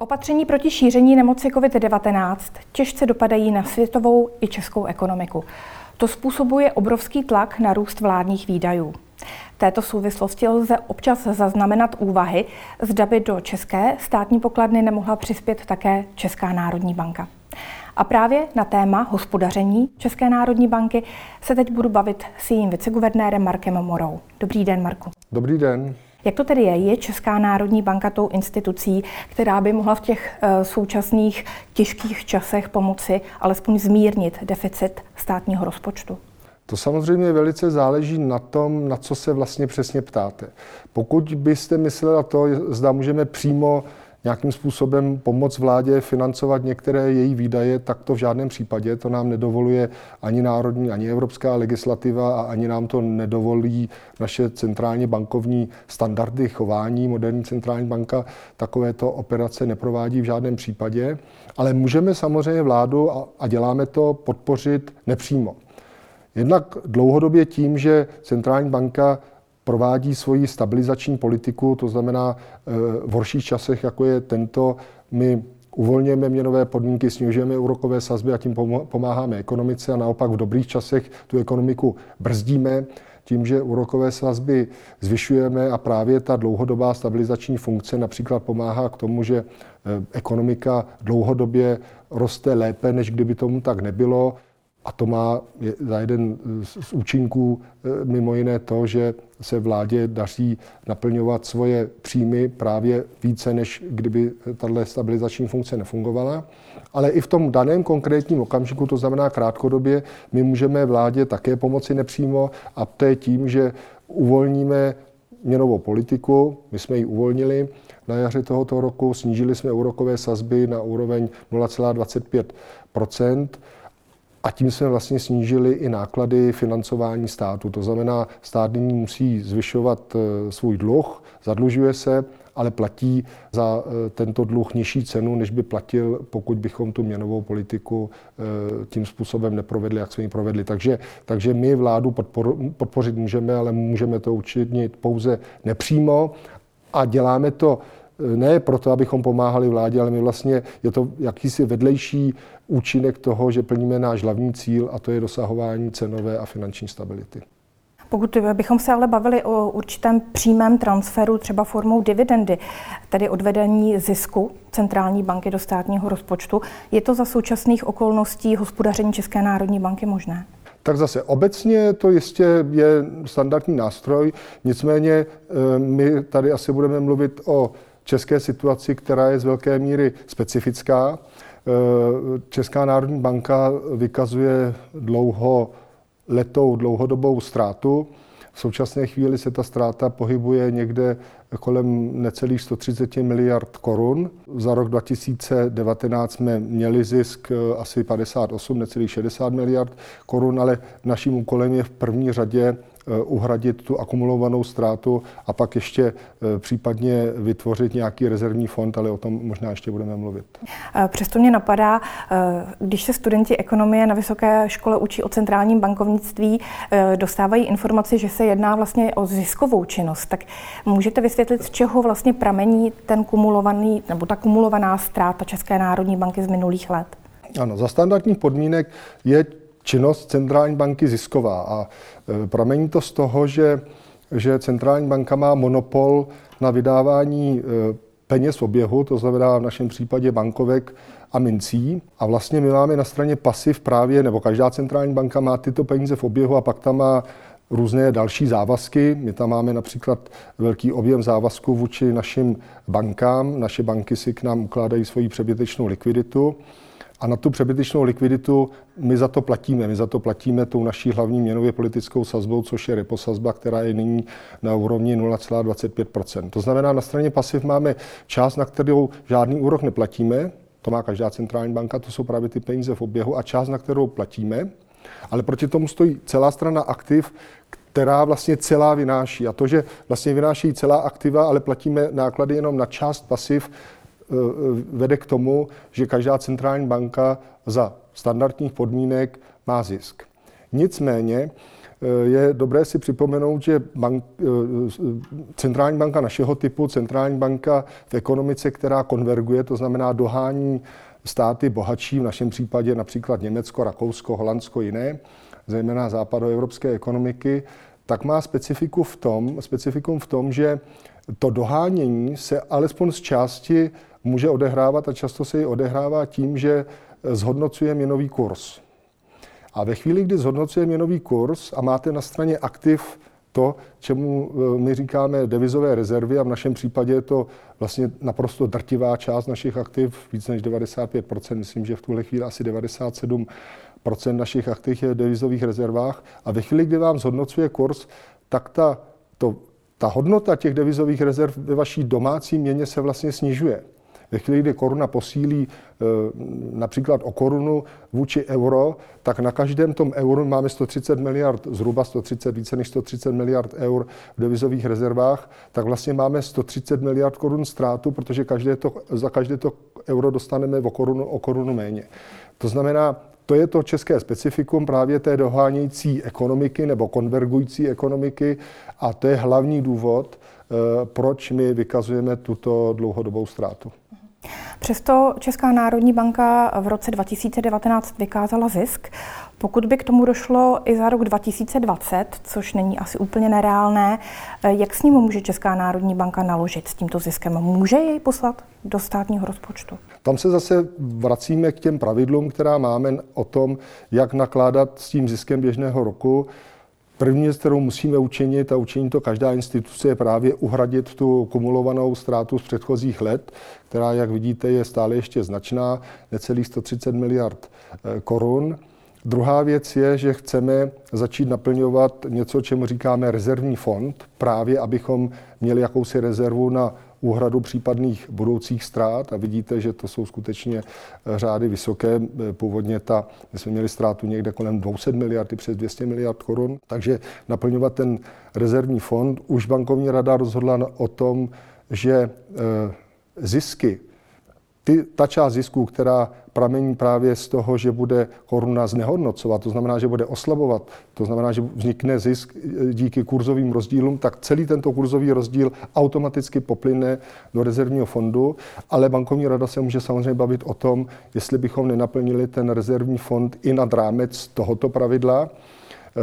Opatření proti šíření nemoci COVID-19 těžce dopadají na světovou i českou ekonomiku. To způsobuje obrovský tlak na růst vládních výdajů. V této souvislosti lze občas zaznamenat úvahy, zda by do české státní pokladny nemohla přispět také Česká národní banka. A právě na téma hospodaření České národní banky se teď budu bavit s jejím viceguvernérem Markem Morou. Dobrý den, Marku. Dobrý den. Jak to tedy je? Je Česká národní banka tou institucí, která by mohla v těch uh, současných těžkých časech pomoci alespoň zmírnit deficit státního rozpočtu? To samozřejmě velice záleží na tom, na co se vlastně přesně ptáte. Pokud byste myslela to, zda můžeme přímo nějakým způsobem pomoct vládě financovat některé její výdaje, tak to v žádném případě. To nám nedovoluje ani národní, ani evropská legislativa a ani nám to nedovolí naše centrálně bankovní standardy chování. Moderní centrální banka takovéto operace neprovádí v žádném případě, ale můžeme samozřejmě vládu, a děláme to, podpořit nepřímo. Jednak dlouhodobě tím, že centrální banka provádí svoji stabilizační politiku, to znamená eh, v horších časech, jako je tento, my uvolňujeme měnové podmínky, snižujeme úrokové sazby a tím pomáháme ekonomice a naopak v dobrých časech tu ekonomiku brzdíme tím, že úrokové sazby zvyšujeme a právě ta dlouhodobá stabilizační funkce například pomáhá k tomu, že eh, ekonomika dlouhodobě roste lépe, než kdyby tomu tak nebylo. A to má za jeden z účinků e, mimo jiné to, že se vládě daří naplňovat svoje příjmy právě více, než kdyby tato stabilizační funkce nefungovala. Ale i v tom daném konkrétním okamžiku, to znamená krátkodobě, my můžeme vládě také pomoci nepřímo a to je tím, že uvolníme měnovou politiku, my jsme ji uvolnili na jaře tohoto roku, snížili jsme úrokové sazby na úroveň 0,25 a tím jsme vlastně snížili i náklady financování státu. To znamená, stát nyní musí zvyšovat eh, svůj dluh, zadlužuje se, ale platí za eh, tento dluh nižší cenu, než by platil, pokud bychom tu měnovou politiku eh, tím způsobem neprovedli, jak jsme ji provedli. Takže, takže my vládu podpor, podpořit můžeme, ale můžeme to učinit pouze nepřímo a děláme to ne proto, abychom pomáhali vládě, ale my vlastně je to jakýsi vedlejší účinek toho, že plníme náš hlavní cíl a to je dosahování cenové a finanční stability. Pokud bychom se ale bavili o určitém přímém transferu, třeba formou dividendy, tedy odvedení zisku centrální banky do státního rozpočtu, je to za současných okolností hospodaření České národní banky možné? Tak zase obecně to jistě je standardní nástroj, nicméně eh, my tady asi budeme mluvit o české situaci, která je z velké míry specifická. Eh, Česká národní banka vykazuje dlouho letou dlouhodobou ztrátu. V současné chvíli se ta ztráta pohybuje někde kolem necelých 130 miliard korun. Za rok 2019 jsme měli zisk eh, asi 58, necelých 60 miliard korun, ale naším úkolem je v první řadě uhradit tu akumulovanou ztrátu a pak ještě eh, případně vytvořit nějaký rezervní fond, ale o tom možná ještě budeme mluvit. Eh, přesto mě napadá, když se studenti ekonomie na vysoké škole učí o centrálním bankovnictví, dostávají informaci, že se jedná vlastně o ziskovou činnost. Tak můžete vysvětlit, z čeho vlastně pramení ten kumulovaný nebo ta kumulovaná ztráta České národní banky z minulých let? Ano, za standardních podmínek je činnost centrální banky zisková a e, pramení to z toho, že, že centrální banka má monopol na vydávání e, peněz v oběhu, to znamená v našem případě bankovek a mincí. A vlastně my máme na straně pasiv právě, nebo každá centrální banka má tyto peníze v oběhu a pak tam má různé další závazky. My tam máme například velký objem závazků vůči našim bankám. Naše banky si k nám ukládají svoji přebytečnou likviditu. A na tu přebytečnou likviditu my za to platíme. My za to platíme tou naší hlavní měnově politickou sazbou, což je repo sazba, která je nyní na úrovni 0,25% To znamená, na straně pasiv máme část, na kterou žádný úrok neplatíme, to má každá centrální banka, to jsou právě ty peníze v oběhu, a část, na kterou platíme. Ale proti tomu stojí celá strana aktiv, která vlastně celá vynáší. A to, že vlastně vynáší celá aktiva, ale platíme náklady jenom na část pasiv, vede k tomu, že každá centrální banka za standardních podmínek má zisk. Nicméně je dobré si připomenout, že bank, centrální banka našeho typu, centrální banka v ekonomice, která konverguje, to znamená dohání státy bohatší, v našem případě například Německo, Rakousko, Holandsko, jiné, zejména západoevropské ekonomiky, tak má specifiku v tom, specifikum v tom, že to dohánění se alespoň z části může odehrávat a často se ji odehrává tím, že zhodnocuje měnový kurz. A ve chvíli, kdy zhodnocuje měnový kurz a máte na straně aktiv to, čemu e, my říkáme devizové rezervy a v našem případě je to vlastně naprosto drtivá část našich aktiv, víc než 95%, myslím, že v tuhle chvíli asi 97% našich aktiv je v devizových rezervách a ve chvíli, kdy vám zhodnocuje kurz, tak ta, to, ta hodnota těch devizových rezerv ve vaší domácí měně se vlastně snižuje. Ve chvíli, kdy koruna posílí e, například o korunu vůči euro, tak na každém tom euru máme 130 miliard, zhruba 130, více než 130 miliard eur v devizových rezervách, tak vlastně máme 130 miliard korun ztrátu, protože každé to, za každé to euro dostaneme o korunu, o korunu méně. To znamená, to je to české specifikum právě té dohánějící ekonomiky nebo konvergující ekonomiky a to je hlavní důvod, e, proč my vykazujeme tuto dlouhodobou ztrátu. Přesto Česká národní banka v roce 2019 vykázala zisk. Pokud by k tomu došlo i za rok 2020, což není asi úplně nereálné, jak s ním může Česká národní banka naložit s tímto ziskem? Může jej poslat do státního rozpočtu? Tam se zase vracíme k těm pravidlům, která máme o tom, jak nakládat s tím ziskem běžného roku. První věc, kterou musíme učinit, a učinit to každá instituce, je právě uhradit tu kumulovanou ztrátu z předchozích let, která, jak vidíte, je stále ještě značná, necelých 130 miliard eh, korun. Druhá věc je, že chceme začít naplňovat něco, čemu říkáme rezervní fond, právě abychom měli jakousi rezervu na úhradu případných budoucích ztrát a vidíte, že to jsou skutečně eh, řády vysoké. Eh, původně ta, my jsme měli ztrátu někde kolem 200 miliard, přes 200 miliard korun, takže naplňovat ten rezervní fond. Už bankovní rada rozhodla o tom, že eh, zisky ty, ta část zisků, která pramení právě z toho, že bude koruna znehodnocovat, to znamená, že bude oslabovat, to znamená, že vznikne zisk díky kurzovým rozdílům, tak celý tento kurzový rozdíl automaticky poplyne do rezervního fondu, ale bankovní rada se může samozřejmě bavit o tom, jestli bychom nenaplnili ten rezervní fond i nad rámec tohoto pravidla.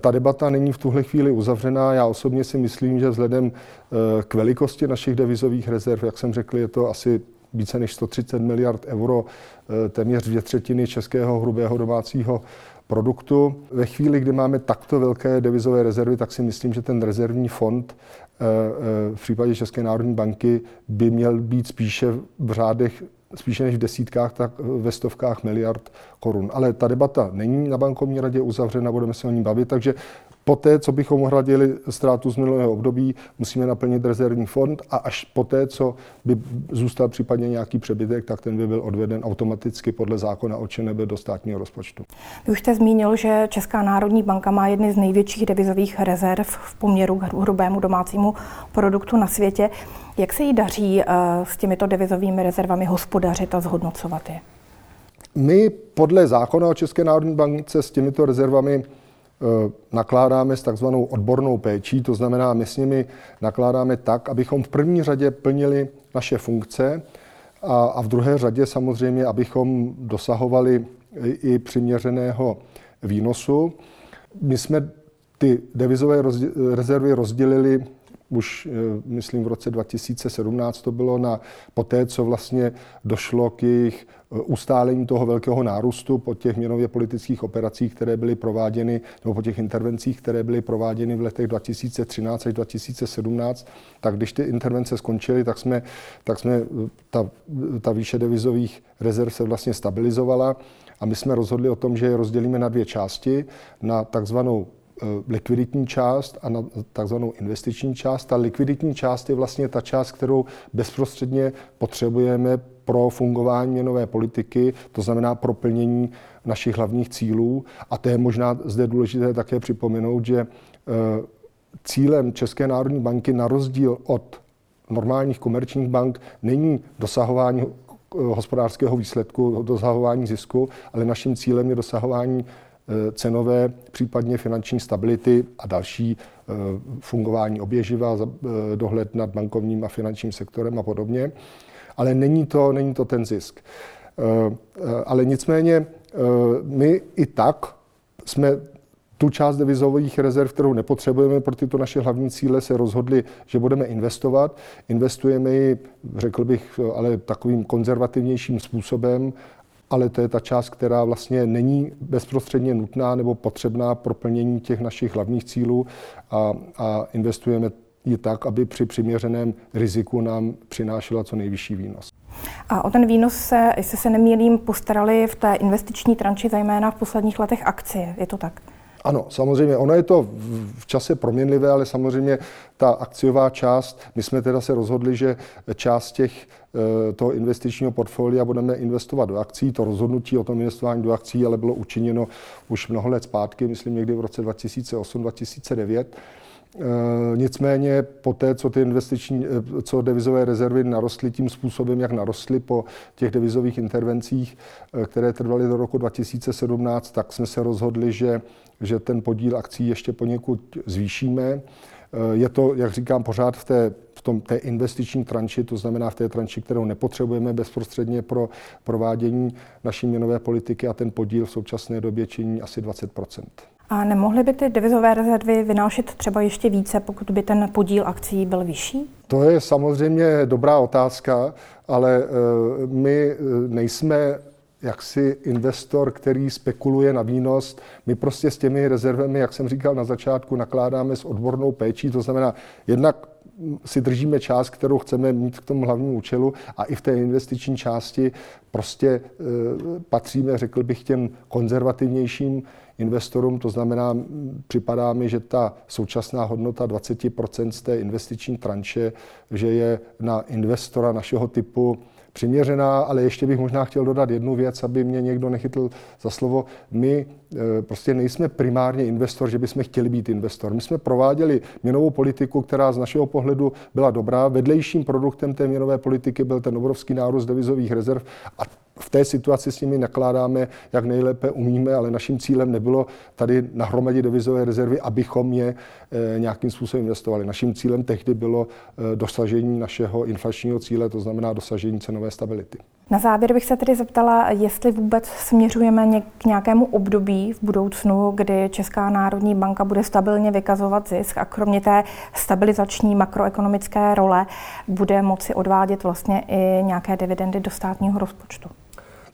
Ta debata není v tuhle chvíli uzavřená. Já osobně si myslím, že vzhledem eh, k velikosti našich devizových rezerv, jak jsem řekl, je to asi více než 130 miliard euro, eh, téměř dvě třetiny českého hrubého domácího produktu. Ve chvíli, kdy máme takto velké devizové rezervy, tak si myslím, že ten rezervní fond eh, eh, v případě České národní banky by měl být spíše v řádech spíše než v desítkách, tak ve stovkách miliard korun. Ale ta debata není na bankovní radě uzavřena, budeme se o ní bavit, takže Poté, co bychom uhradili ztrátu z minulého období, musíme naplnit rezervní fond a až poté, co by zůstal případně nějaký přebytek, tak ten by byl odveden automaticky podle zákona o ČNB do státního rozpočtu. Vy už jste zmínil, že Česká národní banka má jedny z největších devizových rezerv v poměru k hrubému domácímu produktu na světě. Jak se jí daří eh, s těmito devizovými rezervami hospodařit a zhodnocovat je? My podle zákona o České národní bance s těmito rezervami nakládáme s takzvanou odbornou péčí, to znamená, my s nimi nakládáme tak, abychom v první řadě plnili naše funkce a, a v druhé řadě samozřejmě, abychom dosahovali i přiměřeného výnosu. My jsme ty devizové rezervy rozdělili už, eh, myslím, v roce 2017 to bylo na poté, co vlastně došlo k jejich eh, ustálení toho velkého nárůstu po těch měnově politických operacích, které byly prováděny, nebo po těch intervencích, které byly prováděny v letech 2013 až 2017, tak když ty intervence skončily, tak jsme, tak jsme eh, ta, ta výše devizových rezerv se vlastně stabilizovala a my jsme rozhodli o tom, že je rozdělíme na dvě části, na takzvanou likviditní část a na takzvanou investiční část. Ta likviditní část je vlastně ta část, kterou bezprostředně potřebujeme pro fungování měnové politiky, to znamená pro plnění našich hlavních cílů. A to je možná zde důležité také připomenout, že eh, cílem České národní banky na rozdíl od normálních komerčních bank není dosahování eh, hospodářského výsledku, dosahování zisku, ale naším cílem je dosahování cenové, případně finanční stability a další fungování oběživa, dohled nad bankovním a finančním sektorem a podobně. Ale není to, není to ten zisk. Ale nicméně my i tak jsme tu část devizových rezerv, kterou nepotřebujeme pro tyto naše hlavní cíle, se rozhodli, že budeme investovat. Investujeme ji, řekl bych, ale takovým konzervativnějším způsobem, ale to je ta část, která vlastně není bezprostředně nutná nebo potřebná pro plnění těch našich hlavních cílů a, a investujeme ji tak, aby při přiměřeném riziku nám přinášela co nejvyšší výnos. A o ten výnos se, jestli se nemýlím, postarali v té investiční tranči, zejména v posledních letech akcie. Je to tak? Ano, samozřejmě, ono je to v čase proměnlivé, ale samozřejmě ta akciová část, my jsme teda se rozhodli, že část těch eh, toho investičního portfolia budeme investovat do akcí. To rozhodnutí o tom investování do akcí ale bylo učiněno už mnoho let zpátky, myslím někdy v roce 2008-2009. Eh, nicméně po té, co ty investiční, eh, co devizové rezervy narostly tím způsobem, jak narostly po těch devizových intervencích, které trvaly do roku 2017, tak jsme se rozhodli, že že ten podíl akcí ještě poněkud zvýšíme. Eh, je to, jak říkám, pořád v té, v tom, té investiční tranči, to znamená v té tranči, kterou nepotřebujeme bezprostředně pro provádění naší měnové politiky a ten podíl v současné době činí asi 20 a nemohly by ty devizové rezervy vynášet třeba ještě více, pokud by ten podíl akcí byl vyšší? To je samozřejmě dobrá otázka, ale eh, my eh, nejsme jaksi investor, který spekuluje na výnos. My prostě s těmi rezervemi, jak jsem říkal na začátku, nakládáme s odbornou péčí, to znamená jednak si držíme část, kterou chceme mít k tomu hlavnímu účelu a i v té investiční části prostě e, patříme, řekl bych, těm konzervativnějším investorům. To znamená, připadá mi, že ta současná hodnota 20% z té investiční tranše, že je na investora našeho typu přiměřená, ale ještě bych možná chtěl dodat jednu věc, aby mě někdo nechytl za slovo. My e, prostě nejsme primárně investor, že bychom chtěli být investor. My jsme prováděli měnovou politiku, která z našeho pohledu byla dobrá. Vedlejším produktem té měnové politiky byl ten obrovský nárůst devizových rezerv a v té situaci s nimi nakládáme, jak nejlépe umíme, ale naším cílem nebylo tady nahromadit devizové rezervy, abychom je eh, nějakým způsobem investovali. Naším cílem tehdy bylo eh, dosažení našeho inflačního cíle, to znamená dosažení cenové stability. Na závěr bych se tedy zeptala, jestli vůbec směřujeme k nějakému období v budoucnu, kdy Česká národní banka bude stabilně vykazovat zisk a kromě té stabilizační makroekonomické role bude moci odvádět vlastně i nějaké dividendy do státního rozpočtu.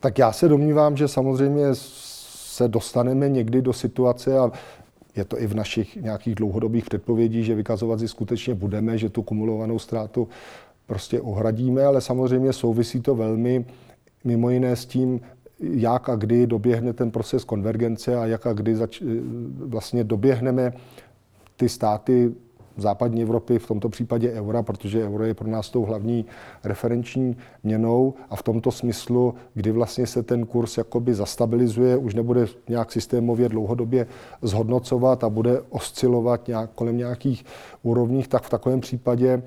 Tak já se domnívám, že samozřejmě se dostaneme někdy do situace a je to i v našich nějakých dlouhodobých předpovědích, že vykazovat si skutečně budeme, že tu kumulovanou ztrátu prostě ohradíme, ale samozřejmě souvisí to velmi mimo jiné s tím, jak a kdy doběhne ten proces konvergence a jak a kdy zač- vlastně doběhneme ty státy západní Evropy, v tomto případě eura, protože euro je pro nás tou hlavní referenční měnou a v tomto smyslu, kdy vlastně se ten kurz jakoby zastabilizuje, už nebude nějak systémově dlouhodobě zhodnocovat a bude oscilovat nějak kolem nějakých úrovních, tak v takovém případě e,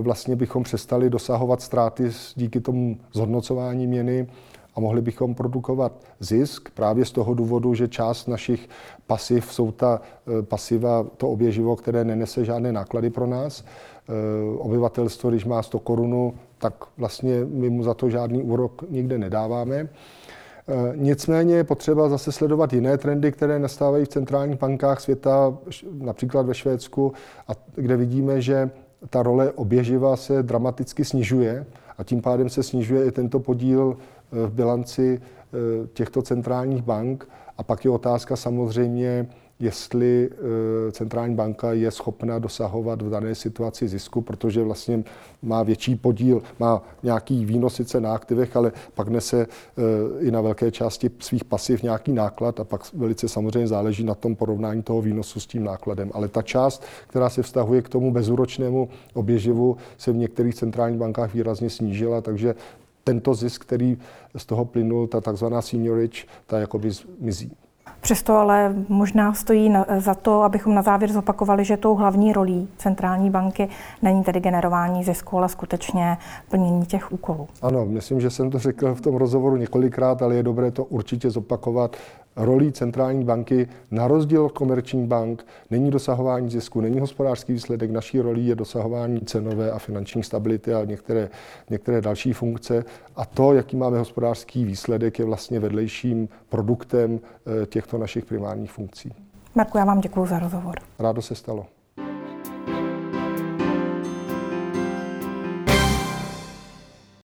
vlastně bychom přestali dosahovat ztráty díky tomu zhodnocování měny a mohli bychom produkovat zisk právě z toho důvodu, že část našich pasiv jsou ta e, pasiva, to oběživo, které nenese žádné náklady pro nás. E, obyvatelstvo, když má 100 korunu, tak vlastně my mu za to žádný úrok nikde nedáváme. E, nicméně je potřeba zase sledovat jiné trendy, které nastávají v centrálních bankách světa, například ve Švédsku, a kde vidíme, že ta role oběživa se dramaticky snižuje a tím pádem se snižuje i tento podíl v bilanci eh, těchto centrálních bank. A pak je otázka samozřejmě, jestli eh, centrální banka je schopna dosahovat v dané situaci zisku, protože vlastně má větší podíl, má nějaký výnos sice na aktivech, ale pak nese eh, i na velké části svých pasiv nějaký náklad a pak velice samozřejmě záleží na tom porovnání toho výnosu s tím nákladem. Ale ta část, která se vztahuje k tomu bezúročnému oběživu, se v některých centrálních bankách výrazně snížila, takže tento zisk, který z toho plynul, ta takzvaná seniorage, ta jakoby mizí. Přesto ale možná stojí za to, abychom na závěr zopakovali, že tou hlavní rolí centrální banky není tedy generování zisku, ale skutečně plnění těch úkolů. Ano, myslím, že jsem to řekl v tom rozhovoru několikrát, ale je dobré to určitě zopakovat. rolí centrální banky na rozdíl od komerčních bank není dosahování zisku, není hospodářský výsledek. Naší rolí je dosahování cenové a finanční stability a některé, některé další funkce. A to, jaký máme hospodářský výsledek, je vlastně vedlejším produktem těchto našich primárních funkcí. Marku, já vám děkuji za rozhovor. Rádo se stalo.